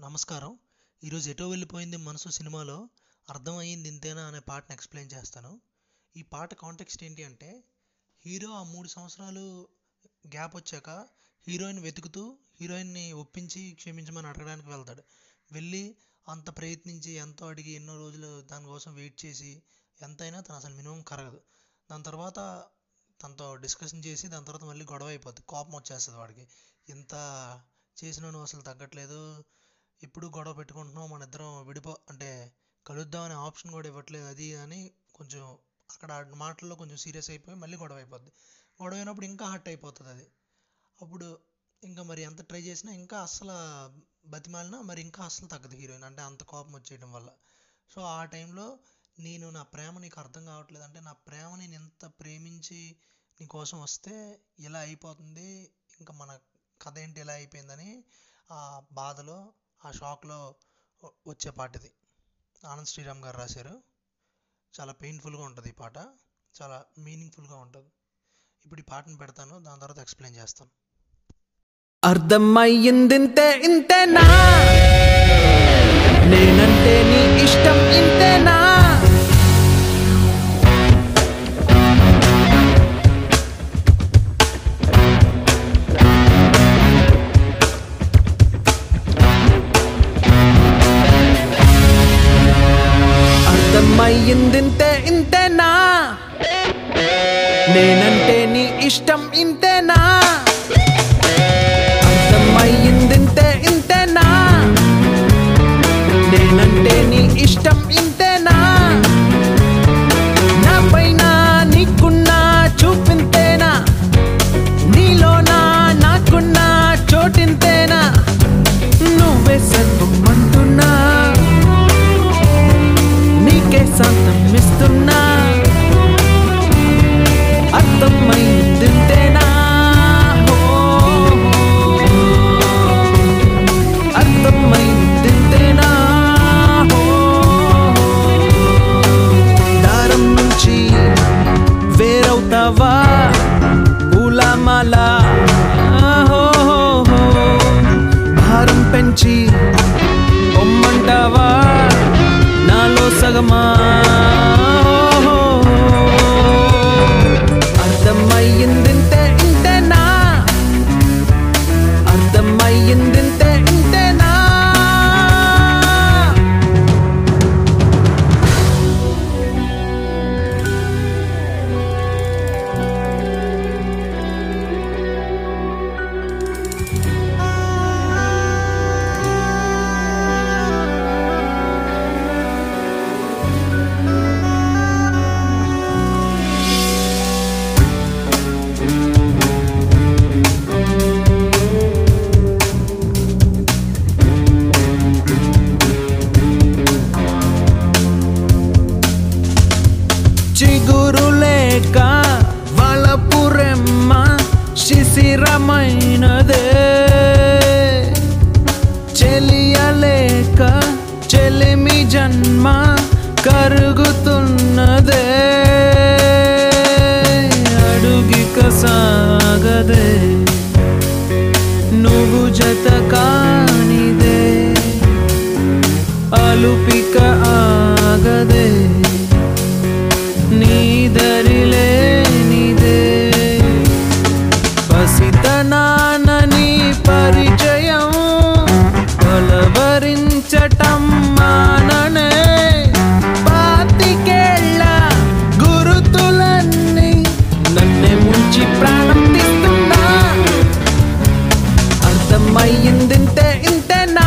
నమస్కారం. ఈరోజు ఎటో వెళ్ళిపోయింది మనసు సినిమాలో అర్థమయ్యింది ఇంతేనా అనే పాటను ఎక్స్ప్లెయిన్ చేస్తాను. ఈ పాట కాంటెక్స్ట్ ఏంటి అంటే హీరో ఆ మూడు సంవత్సరాలు గ్యాప్ వచ్చాక హీరోయిన్ వెతుకుతూ హీరోయిన్ని ఒప్పించి క్షమించమని అడగడానికి వెళ్తాడు. వెళ్ళి అంత ప్రయత్నించి ఎంతో అడిగి ఎన్నో రోజులు దానికోసం వెయిట్ చేసి ఎంతైనా తను అసలు మినిమం కరగదు. దాని తర్వాత తనతో డిస్కషన్ చేసి దాని తర్వాత మళ్ళీ గొడవ అయిపోద్ది. కోపం వచ్చేస్తుంది వాడికి. ఇంత చేసినా నువ్వు అసలు తగ్గట్లేదు. ఎప్పుడు గొడవ పెట్టుకుంటున్నావు మన ఇద్దరం విడిపో అంటే కలుద్దాం అనే ఆప్షన్ కూడా ఇవ్వట్లేదు అది అని కొంచెం అక్కడ మాటల్లో కొంచెం సీరియస్ అయిపోయి మళ్ళీ గొడవ అయిపోద్ది. గొడవ అయినప్పుడు ఇంకా హర్ట్ అయిపోతుంది అది. అప్పుడు ఇంకా మరి ఎంత ట్రై చేసినా ఇంకా అస్సలు బతిమాలినా మరి ఇంకా అస్సలు తగ్గదు హీరోయిన్. అంటే అంత కోపం వచ్చేయడం వల్ల. సో ఆ టైంలో నేను నా ప్రేమ నీకు అర్థం కావట్లేదు. అంటే నా ప్రేమ నేను ఎంత ప్రేమించి నీ కోసం వస్తే ఇలా అయిపోతుంది ఇంకా మన కథ ఏంటి ఇలా అయిపోయిందని ఆ బాధలో ఆ షాక్లో వచ్చే పాట ఇది ఆనంద్ శ్రీరామ్ గారు రాశారు. చాలా పెయిన్ఫుల్గా ఉంటుంది ఈ పాట. చాలా మీనింగ్ఫుల్గా ఉంటుంది. ఇప్పుడు ఈ పాటను పెడతాను. దాని తర్వాత ఎక్స్ప్లెయిన్ చేస్తాను. అర్థమయ్యిందింతే ఇంతేనా? నేనంటే నీ ఇష్టం ఇంతేనా? అర్థమయ్యిందింతే ఇంతేనా?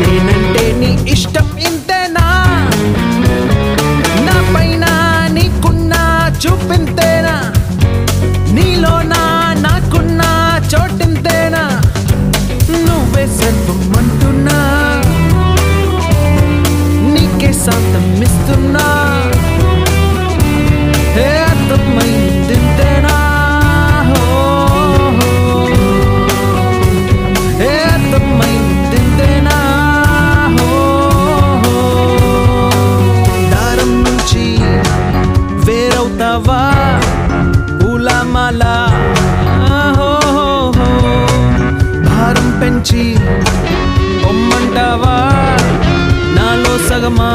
నేనంటే నీ ఇష్టం ఇంతేనా? నా పైన నీకున్న చూపింతేనా? నీలోనా నాకున్న చోటింతేనా? నువ్వే సర్వం అంటున్నా నీకే శాంతం ఇస్తున్నా Yeah పెంచి పొమ్మంటావా నాలో సగమా?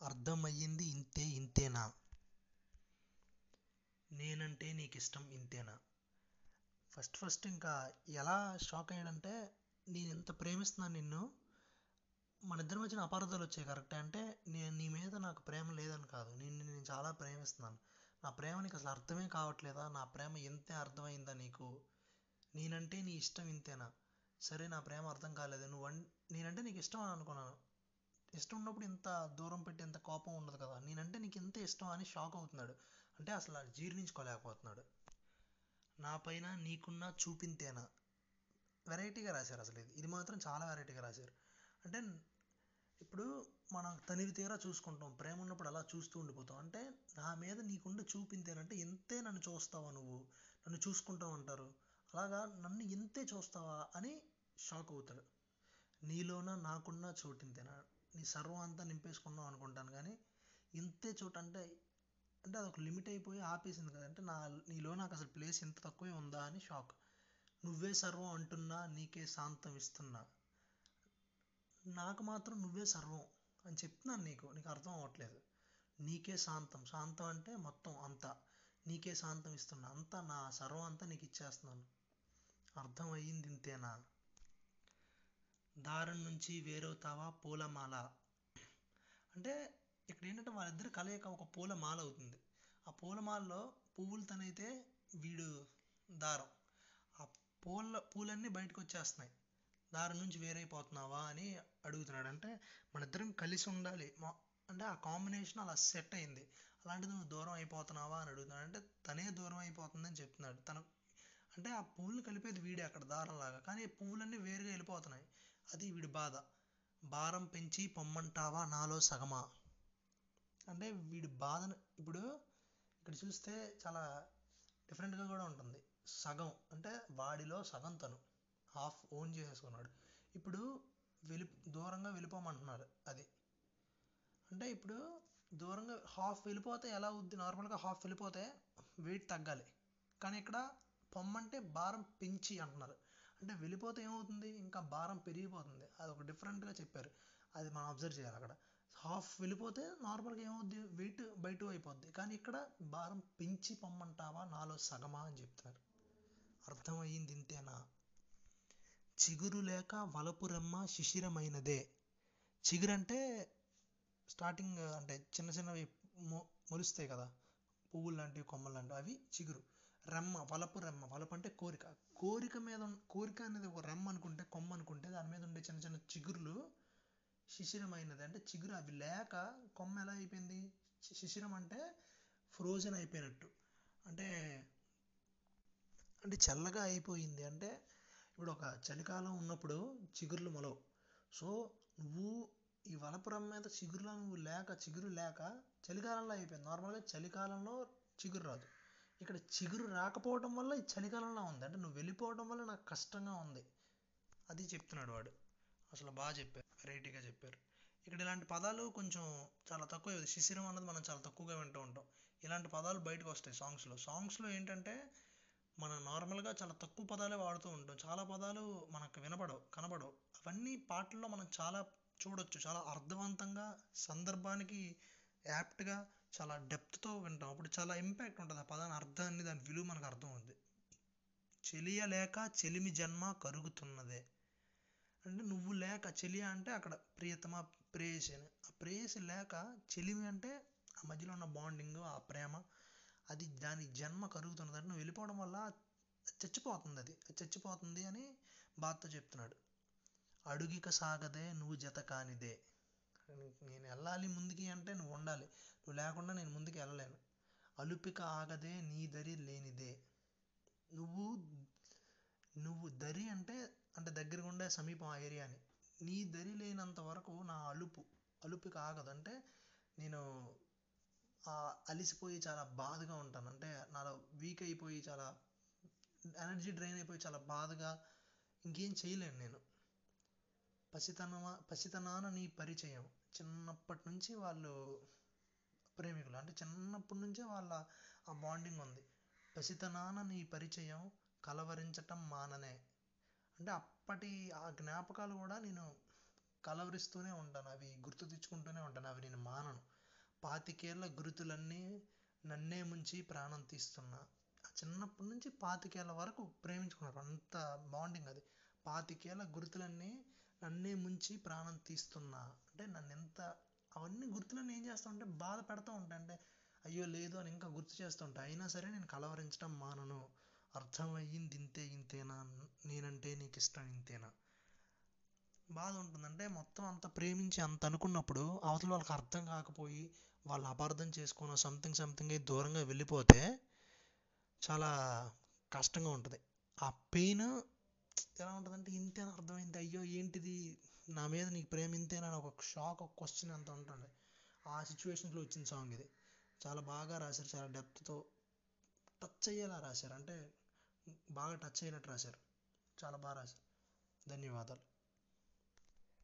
అర్థమయ్యింది ఇంతే ఇంతేనా? నేనంటే నీకు ఇష్టం ఇంతేనా? ఫస్ట్ ఫస్ట్ ఇంకా ఎలా షాక్ అయ్యాడంటే నేను ఎంత ప్రేమిస్తున్నాను నిన్ను మన ఇద్దరి మధ్యన అపార్థాలు వచ్చాయి కరెక్టే అంటే నేను నీ మీద నాకు ప్రేమ లేదని కాదు. నిన్ను నేను చాలా ప్రేమిస్తున్నాను. నా ప్రేమ నీకు అసలు అర్థమే కావట్లేదా? నా ప్రేమ ఇంతే అర్థమైందా నీకు? నేనంటే నీ ఇష్టం ఇంతేనా? సరే నా ప్రేమ అర్థం కాలేదు. నువ్వు అన్- నేనంటే నీకు ఇష్టం అని అనుకున్నాను. ఇష్టం ఉన్నప్పుడు ఇంత దూరం పెట్టి ఇంత కోపం ఉండదు కదా? నేనంటే నీకు ఇంత ఇష్టం అని షాక్ అవుతున్నాడు. అంటే అసలు జీర్ణించుకోలేకపోతున్నాడు. నా పైన నీకున్న చూపింతేనా? వెరైటీగా రాశారు అసలు ఇది. ఇది మాత్రం చాలా వెరైటీగా రాశారు. అంటే ఇప్పుడు మనం తనివి తీరా చూసుకుంటాం ప్రేమ ఉన్నప్పుడు అలా చూస్తూ ఉండిపోతాం. అంటే నా మీద నీకుండే చూపింతేనంటే ఇంతే నన్ను చూస్తావా నువ్వు? నన్ను చూసుకుంటావు అంటారు. అలాగా నన్ను ఇంతే చూస్తావా అని షాక్ అవుతాడు. నీలోన నాకున్న చోటింతేనా నీ సర్వం అంతా నింపేసుకున్నావు అనుకుంటాను కానీ ఇంతే చోటు అంటే అంటే అదొక లిమిట్ అయిపోయి ఆపేసింది కదా. అంటే నా నీలో నాకు అసలు ప్లేస్ ఇంత తక్కువే ఉందా అని షాక్. నువ్వే సర్వం అంటున్నా నీకే శాంతం ఇస్తున్నా. నాకు మాత్రం నువ్వే సర్వం అని చెప్తున్నాను నీకు. నీకు అర్థం అవ్వట్లేదు. నీకే శాంతం. శాంతం అంటే మొత్తం అంతా. నీకే శాంతం ఇస్తున్నా. అంతా నా సర్వం అంతా నీకు ఇచ్చేస్తున్నాను. అర్థం అయ్యింది ఇంతేనా? దారం నుంచి వేరవుతావా పూలమాల? అంటే ఇక్కడ ఏంటంటే వాళ్ళిద్దరి కలయిక ఒక పూలమాల అవుతుంది. ఆ పూలమాలలో పువ్వులతోనైతే వీడు దారం. పూల పూలన్నీ బయటకు వచ్చేస్తున్నాయి దారి నుంచి వేరైపోతున్నావా అని అడుగుతున్నాడు. అంటే మన ఇద్దరం కలిసి ఉండాలి. మా- అంటే ఆ కాంబినేషన్ అలా సెట్ అయింది. అలాంటిది నువ్వు దూరం అయిపోతున్నావా అని అడుగుతున్నాడు. అంటే తనే దూరం అయిపోతుందని చెప్తున్నాడు. తన అంటే ఆ పువ్వులు కలిపేది వీడే అక్కడ దారంలాగా. కానీ పువ్వులన్నీ వేరుగా వెళ్ళిపోతున్నాయి. అది వీడి బాధ. భారం పెంచి పొమ్మంటావా నాలో సగమా? అంటే వీడి బాధను ఇప్పుడు ఇక్కడ చూస్తే చాలా డిఫరెంట్గా కూడా ఉంటుంది. సగం అంటే వాడిలో సగం తను. హాఫ్ ఓన్ చేసేసుకున్నాడు. ఇప్పుడు వెళ్ళి దూరంగా వెళ్ళిపోమంటున్నారు అది. అంటే ఇప్పుడు దూరంగా హాఫ్ వెళ్ళిపోతే ఎలా అవుద్ది? నార్మల్గా హాఫ్ వెళ్ళిపోతే వెయిట్ తగ్గాలి. కానీ ఇక్కడ పొమ్మంటే భారం పెంచి అంటున్నారు. అంటే వెళ్ళిపోతే ఏమవుతుంది? ఇంకా భారం పెరిగిపోతుంది. అది ఒక డిఫరెంట్గా చెప్పారు. అది మనం అబ్జర్వ్ చేయాలి అక్కడ. హాఫ్ వెళ్ళిపోతే నార్మల్గా ఏమవుద్ది? వెయిట్ బయట అయిపోద్ది. కానీ ఇక్కడ భారం పెంచి పొమ్మంటావా? నాలో సగమా అని చెప్తున్నారు అర్థమయ్యింది ఇంతేనా? చిగురు లేక వలపు రెమ్మ శిశిరమైనదే. చిగురు అంటే స్టార్టింగ్ అంటే చిన్న చిన్నవి మొ మొలుస్తాయి కదా. పువ్వులు లాంటివి కొమ్మలు లాంటివి. అవి చిగురు. రెమ్మ వలపు రెమ్మ. వలపు అంటే కోరిక. కోరిక మీద కోరిక అనేది ఒక రెమ్మ అనుకుంటే కొమ్మ అనుకుంటే దాని మీద ఉండే చిన్న చిన్న చిగురులు శిశిరమైనది. అంటే చిగురు అవి లేక కొమ్మ ఎలా అయిపోయింది? శిశిరం అంటే ఫ్రోజన్ అయిపోయినట్టు. అంటే అంటే చల్లగా అయిపోయింది. అంటే ఇప్పుడు ఒక చలికాలం ఉన్నప్పుడు చిగుర్లు మొలవు. సో నువ్వు ఈ వలపురం మీద చిగురులో నువ్వు లేక చిగురు లేక చలికాలంలో అయిపోయింది. నార్మల్గా చలికాలంలో చిగురు రాదు. ఇక్కడ చిగురు రాకపోవడం వల్ల ఈ చలికాలంలో ఉంది. అంటే నువ్వు వెళ్ళిపోవడం వల్ల నాకు కష్టంగా ఉంది. అది చెప్తున్నాడు వాడు. అసలు బాగా చెప్పారు వెరైటీగా చెప్పారు. ఇక్కడ ఇలాంటి పదాలు కొంచెం చాలా తక్కువ శిశిరం అన్నది మనం చాలా తక్కువగా వింటూ ఉంటాం. ఇలాంటి పదాలు బయటకు వస్తాయి సాంగ్స్లో. సాంగ్స్లో ఏంటంటే మనం నార్మల్గా చాలా తక్కువ పదాలే వాడుతూ ఉంటాం. చాలా పదాలు మనకు వినపడవు కనబడవు. అవన్నీ పాటల్లో మనం చాలా చూడొచ్చు. చాలా అర్థవంతంగా సందర్భానికి యాప్ట్గా చాలా డెప్త్తో వింటాం. అప్పుడు చాలా ఇంపాక్ట్ ఉంటుంది ఆ పదాన్ని అర్థాన్ని దాని విలువ మనకు అర్థం ఉంది చెలియలేక చెలిమి జన్మ కరుగుతున్నదే. అంటే నువ్వు లేక చెలి అంటే అక్కడ ప్రియతమ ప్రేయసి అని. ఆ ప్రేయసి లేక చెలిమి అంటే ఆ మధ్యలో ఉన్న బాండింగ్ ఆ ప్రేమ అది దాని జన్మ కరుగుతున్నది. అంటే నువ్వు వెళ్ళిపోవడం వల్ల చచ్చిపోతుంది అది అది చచ్చిపోతుంది అని బాధతో చెప్తున్నాడు. అడుగిక సాగదే నువ్వు జత కానిదే. నేను వెళ్ళాలి ముందుకి అంటే నువ్వు ఉండాలి. నువ్వు లేకుండా నేను ముందుకు వెళ్ళలేను. అలుపిక ఆగదే నీ దరి లేనిదే. నువ్వు నువ్వు దరి అంటే అంటే దగ్గరగా ఉండే సమీపం ఆ ఏరియాని. నీ దరి లేనంత వరకు నా అలుపు అలుపుకి ఆగదు అంటే నేను ఆ అలిసిపోయి చాలా బాధగా ఉంటాను. అంటే నాలో వీక్ అయిపోయి చాలా ఎనర్జీ డ్రైన్ అయిపోయి చాలా బాధగా ఇంకేం చేయలేను నేను. పసితనమా పసితనాన నీ పరిచయం. చిన్నప్పటి నుంచి వాళ్ళు ప్రేమికులు. అంటే చిన్నప్పటి నుంచే వాళ్ళ ఆ బాండింగ్ ఉంది. పసితనాన నీ పరిచయం కలవరించటం మాననే. అంటే అప్పటి ఆ జ్ఞాపకాలు కూడా నేను కలవరిస్తూనే ఉంటాను. అవి గుర్తు తెచ్చుకుంటూనే ఉంటాను. అవి నేను మానను. పాతికేళ్ళ గురుతులన్నీ నన్నే ముంచి ప్రాణం తీస్తున్నా. చిన్నప్పటి నుంచి పాతికేళ్ళ వరకు ప్రేమించుకున్నారు. అంత బాండింగ్ అది. పాతికేళ్ళ గుర్తులన్నీ నన్నే ముంచి ప్రాణం తీస్తున్నా. అంటే నన్ను ఎంత అవన్నీ గుర్తులన్నీ ఏం చేస్తా ఉంటే బాధ పెడతా ఉంటాయి. అంటే అయ్యో లేదు అని ఇంకా గుర్తు చేస్తుంటా అయినా సరే నేను కలవరించడం మానను. అర్థమయ్యింది ఇంతే ఇంతేనా? నేనంటే నీకు ఇష్టం ఇంతేనా? బాధ ఉంటుంది అంటే మొత్తం అంత ప్రేమించి అంత అనుకున్నప్పుడు అవతల వాళ్ళకి అర్థం కాకపోయి వాళ్ళు అపార్థం చేసుకున్న సంథింగ్ సంథింగ్ అయి దూరంగా వెళ్ళిపోతే చాలా కష్టంగా ఉంటుంది. ఆ పెయిన్ ఎలా ఉంటుందంటే ఇంతేనా అర్థమైంది? అయ్యో ఏంటిది? నా మీద నీకు ప్రేమ ఇంతేనా? అని ఒక షాక్ ఒక క్వశ్చన్ అంత ఉంటుంది ఆ సిచ్యువేషన్స్లో వచ్చిన సాంగ్ ఇది. చాలా బాగా రాశారు. చాలా డెప్త్తో టచ్ అయ్యేలా రాశారు. అంటే బాగా టచ్ అయినట్టు రాశారు. చాలా బాగా రాశారు. ధన్యవాదాలు.